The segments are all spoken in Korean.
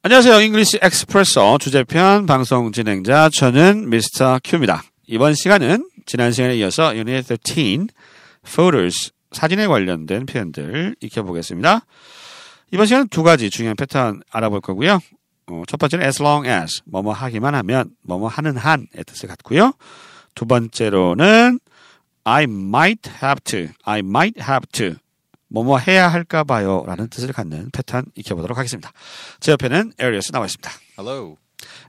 안녕하세요. English Expresso 주제편 방송 진행자 저는 Mr. Q입니다. 이번 시간은 지난 시간에 이어서 유닛 13 photos 사진에 관련된 표현들 익혀보겠습니다. 이번 시간은 두 가지 중요한 패턴 알아볼 거고요. 어, 첫 번째는 as long as 뭐뭐 하기만 하면 뭐뭐 하는 한의 뜻을 갖고요. 두 번째로는 I might have to, I might have to 뭐뭐 해야 할까 봐요 라는 뜻을 갖는 패턴 익혀보도록 하겠습니다. 제 옆에는 에리어스 나와 있습니다. Hello.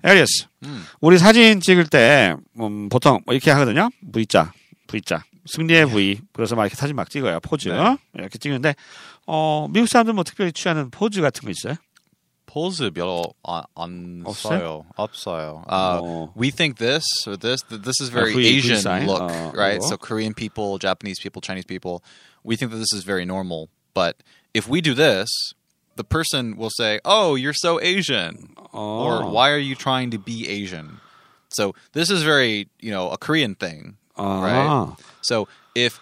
에리어스, 음. 우리 사진 찍을 때 음, 보통 뭐 이렇게 하거든요. V자, V자, 승리의 V. 그래서 막 이렇게 사진 막 찍어요. 포즈 네. 이렇게 찍는데 어, 미국 사람들 뭐 특별히 취하는 포즈 같은 거 있어요? 포즈 별로 안, 안 없어요? 써요. 없어요. Uh, 어. we think this or this. th- This is very V- V Asian sign? look, 어, right? 이거. So Korean people, Japanese people, Chinese people, we think that this is very normal. But if we do this, the person will say, "Oh, you're so Asian," or 어. "Why are you trying to be Asian?" So this is very, you know, a Korean thing. 아, right? So if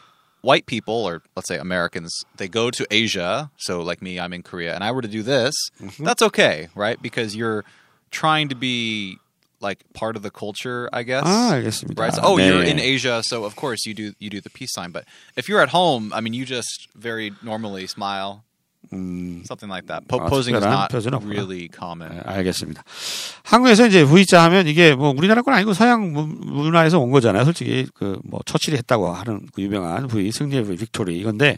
white people or let's say Americans, they go to Asia, so like me, I'm in Korea, and I were to do this, mm-hmm. that's okay, right? Because you're trying to be like part of the culture, I guess. Ah, I guess right. So, oh, you're in Asia, so of course you do you do the peace sign. But if you're at home, I mean, you just very normally smile, 음, something like that. Po- 아, posing is 특별한 not 없구나. really common. 네, 알겠습니다. 한국에서 이제 V자 하면 이게 뭐 우리나라 건 아니고 서양 문- 문화에서 온 거잖아요. 솔직히 그 뭐 처칠이 했다고 하는 그 유명한 V 승리의 V victory 이건데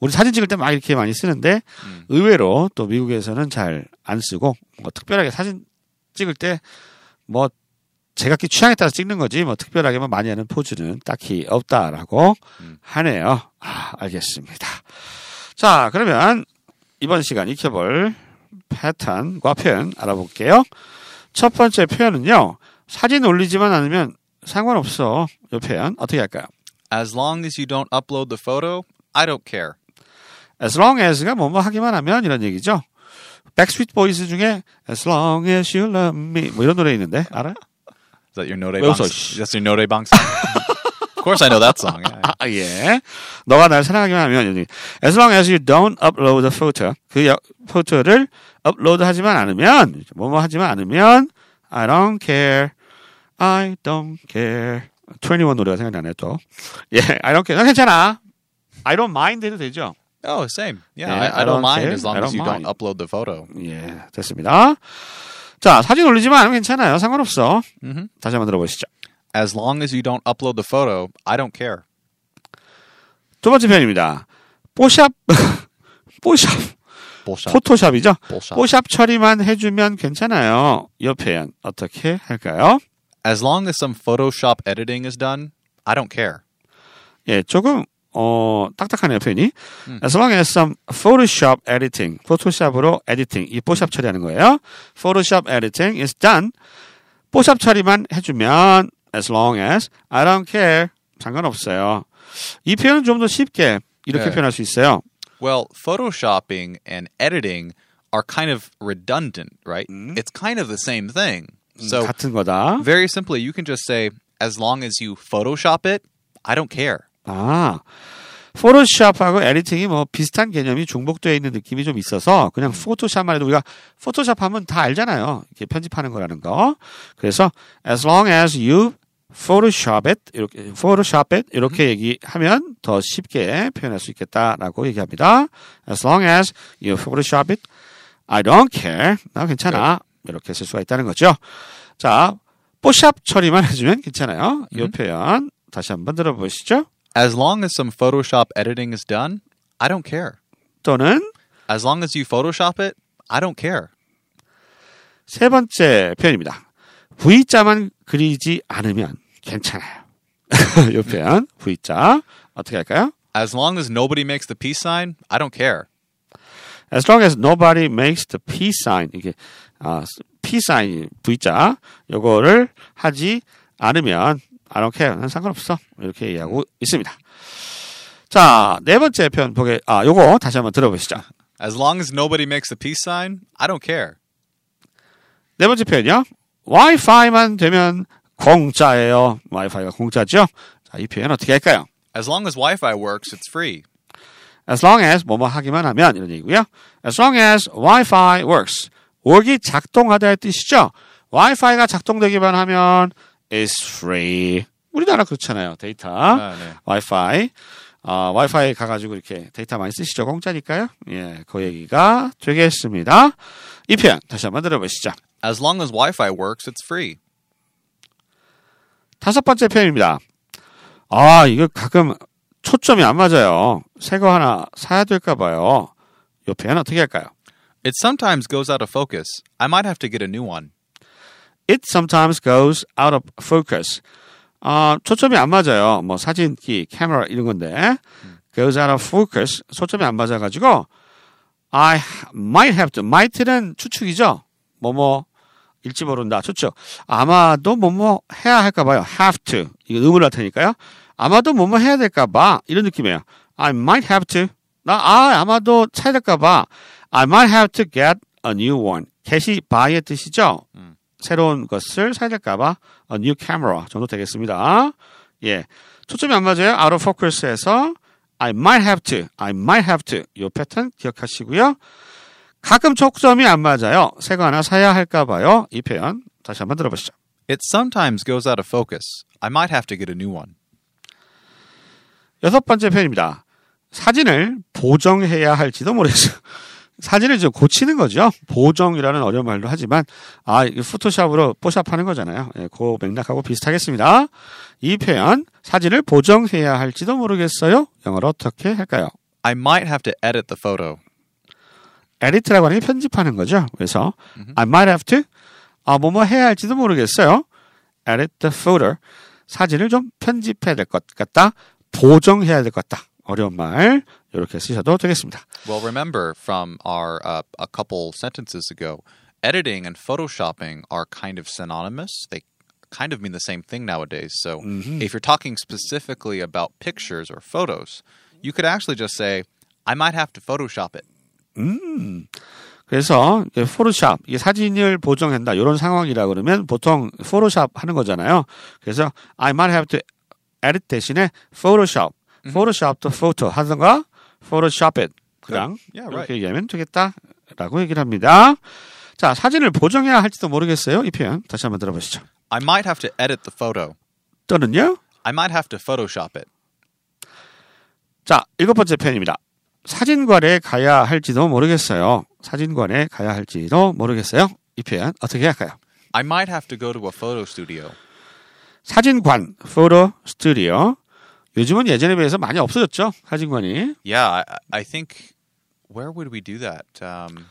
우리 사진 찍을 때 막 이렇게 많이 쓰는데 음. 의외로 또 미국에서는 잘 안 쓰고 뭐 특별하게 사진 찍을 때뭐 제각기 취향에 따라 찍는 거지 뭐 특별하게 뭐 많이 하는 포즈는 딱히 없다라고 음. 하네요. 아, 알겠습니다. 자, 그러면 이번 시간 익혀볼 패턴과 표현 알아볼게요. 첫 번째 표현은요. 사진 올리지만 않으면 상관없어. 이 표현 어떻게 할까요? As long as you don't upload the photo, I don't care. As long as가 뭐뭐 하기만 하면 이런 얘기죠. Backstreet Boys 중에 As long as you love me 뭐 이런 노래 있는데 알아? Is that your? 씨. That's your Bang song. Course, I know that song. Yeah. 아, 예. 너가 날 사랑하기만 하면 얘기. As long as you don't upload the photo 그 여- 포토를 업로드 하지만 않으면 뭐뭐 하지만 않으면 I don't care. I don't care. 21 노래가 생각나네 또. 예, I don't care. 난 괜찮아. I don't mind 해도 되죠. Oh, same. Yeah, Yeah, I, I don't don't mind care. as long as you mind. don't upload the photo. 예, 됐습니다. 자, 사진 올리지만 않으면 괜찮아요. 상관없어. Mhm. 다시 한번 들어보시죠. As long as you don't upload the photo, I don't care. 두 번째 표현입니다. 뽀샵, 뽀샵, Bullshit. 포토샵이죠. Bullshit. 뽀샵 처리만 해주면 괜찮아요. 이 표현 어떻게 할까요? As long as some Photoshop editing is done, I don't care. 예, 조금 어 딱딱하네요 표현이. 음. As long as some Photoshop editing, 포토샵으로 에디팅, 이 뽀샵 처리하는 거예요. Photoshop editing is done. 뽀샵 처리만 해주면 as long as I don't care 상관없어요. 이 표현은 좀 더 쉽게 이렇게 네. 표현할 수 있어요. Well, photoshopping and editing are kind of redundant, right? It's kind of the same thing. So, 같은 거다. very simply, you can just say, as long as you Photoshop it, I don't care. 아, 포토샵하고 에디팅이 뭐 비슷한 개념이 중복되어 있는 느낌이 좀 있어서 그냥 포토샵만 해도 우리가 포토샵 하면 다 알잖아요. 이렇게 편집하는 거라는 거. 그래서 as long as you Photoshop it 이렇게 Photoshop it 이렇게 얘기하면 더 쉽게 표현할 수 있겠다라고 얘기합니다. As long as you Photoshop it, I don't care. 나 괜찮아. 이렇게 쓸 수가 있다는 거죠. 자, 뽀샵 처리만 해주면 괜찮아요. 이 음. 표현 다시 한번 들어보시죠. As long as some Photoshop editing is done, I don't care. 또는 As long as you Photoshop it, I don't care. 세 번째 표현입니다. V자만 그리지 않으면 괜찮아요. 이 표현 V자 어떻게 할까요? As long as nobody makes the peace sign, I don't care. As long as nobody makes the peace sign 이게 아, peace sign V자 요거를 하지 않으면 I don't care. 난 상관없어. 이렇게 얘기하고 있습니다. 자, 네 번째 표현 보게 아, 요거 다시 한번 들어보시죠. As long as nobody makes the peace sign, I don't care. 네 번째 표현이요. 와이파이만 되면 공짜예요. 와이파이가 공짜죠? 자, 이 표현 어떻게 할까요? As long as Wi-Fi works, it's free. As long as 뭐뭐 하기만 하면 이런 얘기고요. As long as Wi-Fi works. work이 작동하다의 뜻이죠. 와이파이가 작동되기만 하면 is free. 우리나라 그렇잖아요. 데이터. 아, 네. 와이파이. 아, 와이파이 가가지고 이렇게 데이터 많이 쓰시죠. 공짜니까요. 예, 그 얘기가 되겠습니다. 이 표현 다시 한번 들어보시죠. As long as Wi-Fi works, it's free. 다섯 번째 표현입니다. 아, 이거 가끔 초점이 안 맞아요. 새 거 하나 사야 될까 봐요. 이 표현 어떻게 할까요? It sometimes goes out of focus. I might have to get a new one. It sometimes goes out of focus. 아, 초점이 안 맞아요. 뭐 사진기, 카메라 이런 건데 goes out of focus. 초점이 안 맞아가지고 I might have to. might는 추측이죠. 뭐뭐 일지 모른다. 추측. 아마도 뭐뭐 해야 할까 봐요. have to. 이거 의문을 나타니까요. 아마도 뭐뭐 해야 될까 봐. 이런 느낌이에요. I might have to. 나 아, 아마도 사야 될까 봐. I might have to get a new one. get이 buy의 뜻이죠. 새로운 것을 사야 될까봐 a new camera 정도 되겠습니다. 예, 초점이 안 맞아요. out of focus에서 I might have to, I might have to 이 패턴 기억하시고요. 가끔 초점이 안 맞아요. 새거 하나 사야 할까봐요. 이 표현 다시 한번 들어보시죠. It sometimes goes out of focus. I might have to get a new one. 여섯 번째 표현입니다. 사진을 보정해야 할지도 모르겠어요. 사진을 좀 고치는 거죠. 보정이라는 어려운 말도 하지만 아, 이 포토샵으로 뽀샵하는 거잖아요. 예, 그 맥락하고 비슷하겠습니다. 이 표현 사진을 보정해야 할지도 모르겠어요. 영어로 어떻게 할까요? I might have to edit the photo. 에디트라고 하는 게 편집하는 거죠. 그래서 I might have to 아, 뭐뭐 해야 할지도 모르겠어요. edit the photo 사진을 좀 편집해야 될 것 같다. 보정해야 될 것 같다. 어려운 말 이렇게 쓰셔도 되겠습니다. Well, remember from our uh, a couple sentences ago, editing and photoshopping are kind of synonymous. They kind of mean the same thing nowadays. So, if you're talking specifically about pictures or photos, you could actually just say, "I might have to Photoshop it." 그래서 이게 포토샵, 이게 사진을 보정한다 이런 상황이라 그러면 보통 포토샵 하는 거잖아요. 그래서 I might have to edit 대신에 Photoshop, Photoshop to photo 하던가 Photoshop it 그냥 Yeah, 이렇게 right. 얘기하면 되겠다라고 얘기를 합니다. 자, 사진을 보정해야 할지도 모르겠어요. 이 표현 다시 한번 들어보시죠. I might have to edit the photo. 또는요. I might have to Photoshop it. 자, 일곱 번째 표현입니다. 사진관에 가야 할지도 모르겠어요. 사진관에 가야 할지도 모르겠어요. 이 표현 어떻게 할까요? I might have to go to a photo studio. 사진관, photo studio. 요즘은 예전에 비해서 많이 없어졌죠. 사진관이. Yeah, I, I think where would we do that? Um,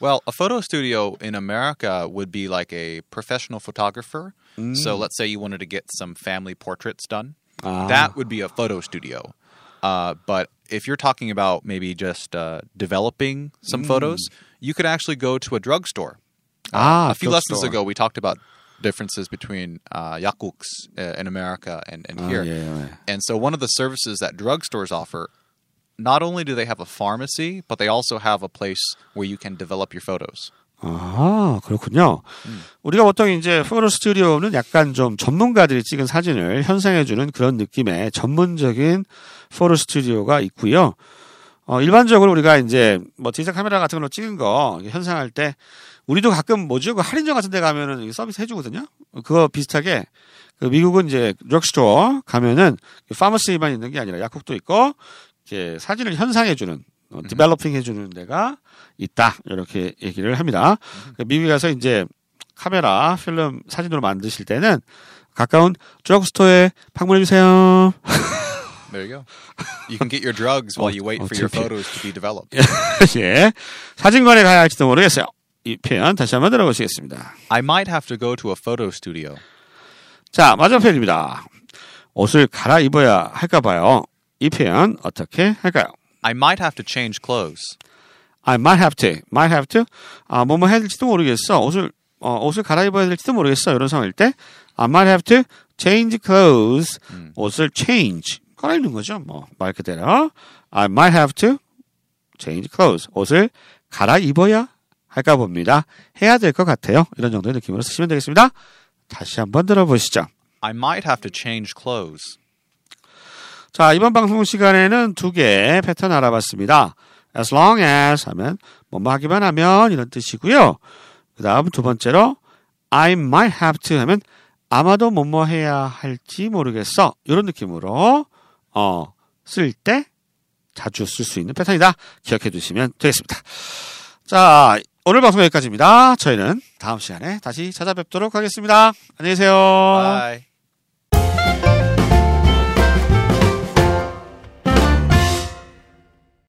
well, a photo studio in America would be like a professional photographer. So let's say you wanted to get some family portraits done. 아, That would be a photo studio. Uh, but if you're talking about maybe just uh, developing some photos, you could actually go to a drugstore. 아, a few lessons drugstore. ago, we talked about differences between uh, yakuks uh, in America and, and 아, here. 예, 예. And so one of the services that drugstores offer, not only do they have a pharmacy, but they also have a place where you can develop your photos. 아, 그렇군요. 우리가 보통 이제 포토 스튜디오는 약간 좀 전문가들이 찍은 사진을 현상해주는 그런 느낌의 전문적인 포토 스튜디오가 있고요. 어, 일반적으로 우리가 이제 뭐 디지털 카메라 같은 걸로 찍은 거 현상할 때 우리도 가끔 뭐죠? 그 할인점 같은 데 가면은 서비스 해주거든요. 그거 비슷하게 그 미국은 이제 드럭스토어 가면은 pharmacy만 있는 게 아니라 약국도 있고 이렇게 사진을 현상해주는 어, developing 해주는 데가 있다 이렇게 얘기를 합니다. 그 미국에 가서 이제 카메라 필름 사진으로 만드실 때는 가까운 drugstore에 방문해 주세요. There you go. You can get your drugs while you wait oh, for your photos to be developed. 예, 사진관에 가야 할지도 모르겠어요. 이 표현 다시 한번 들어보시겠습니다. I might have to go to a photo studio. 자, 마지막 표현입니다. 옷을 갈아입어야 할까 봐요. 이 표현 어떻게 할까요? I might have to change clothes. I might have to, might have to. 아, 뭐뭐 해야 될지도 모르겠어. 옷을 어, 옷을 갈아입어야 될지도 모르겠어. 이런 상황일 때 I might have to change clothes. 옷을 change. 갈아입는 거죠. 뭐 말 그대로 I might have to change clothes. 옷을 갈아입어야 할까 봅니다. 해야 될 것 같아요. 이런 정도의 느낌으로 쓰시면 되겠습니다. 다시 한번 들어보시죠. I might have to change clothes. 자, 이번 방송 시간에는 두 개의 패턴 알아봤습니다. As long as 하면 뭐뭐 하기만 하면 이런 뜻이고요. 그 다음 두 번째로 I might have to 하면 아마도 뭐뭐 해야 할지 모르겠어. 이런 느낌으로 어, 쓸 때 자주 쓸 수 있는 패턴이다. 기억해 두시면 되겠습니다. 자, 오늘 방송 여기까지입니다. 저희는 다음 시간에 다시 찾아뵙도록 하겠습니다. 안녕히 계세요. Bye.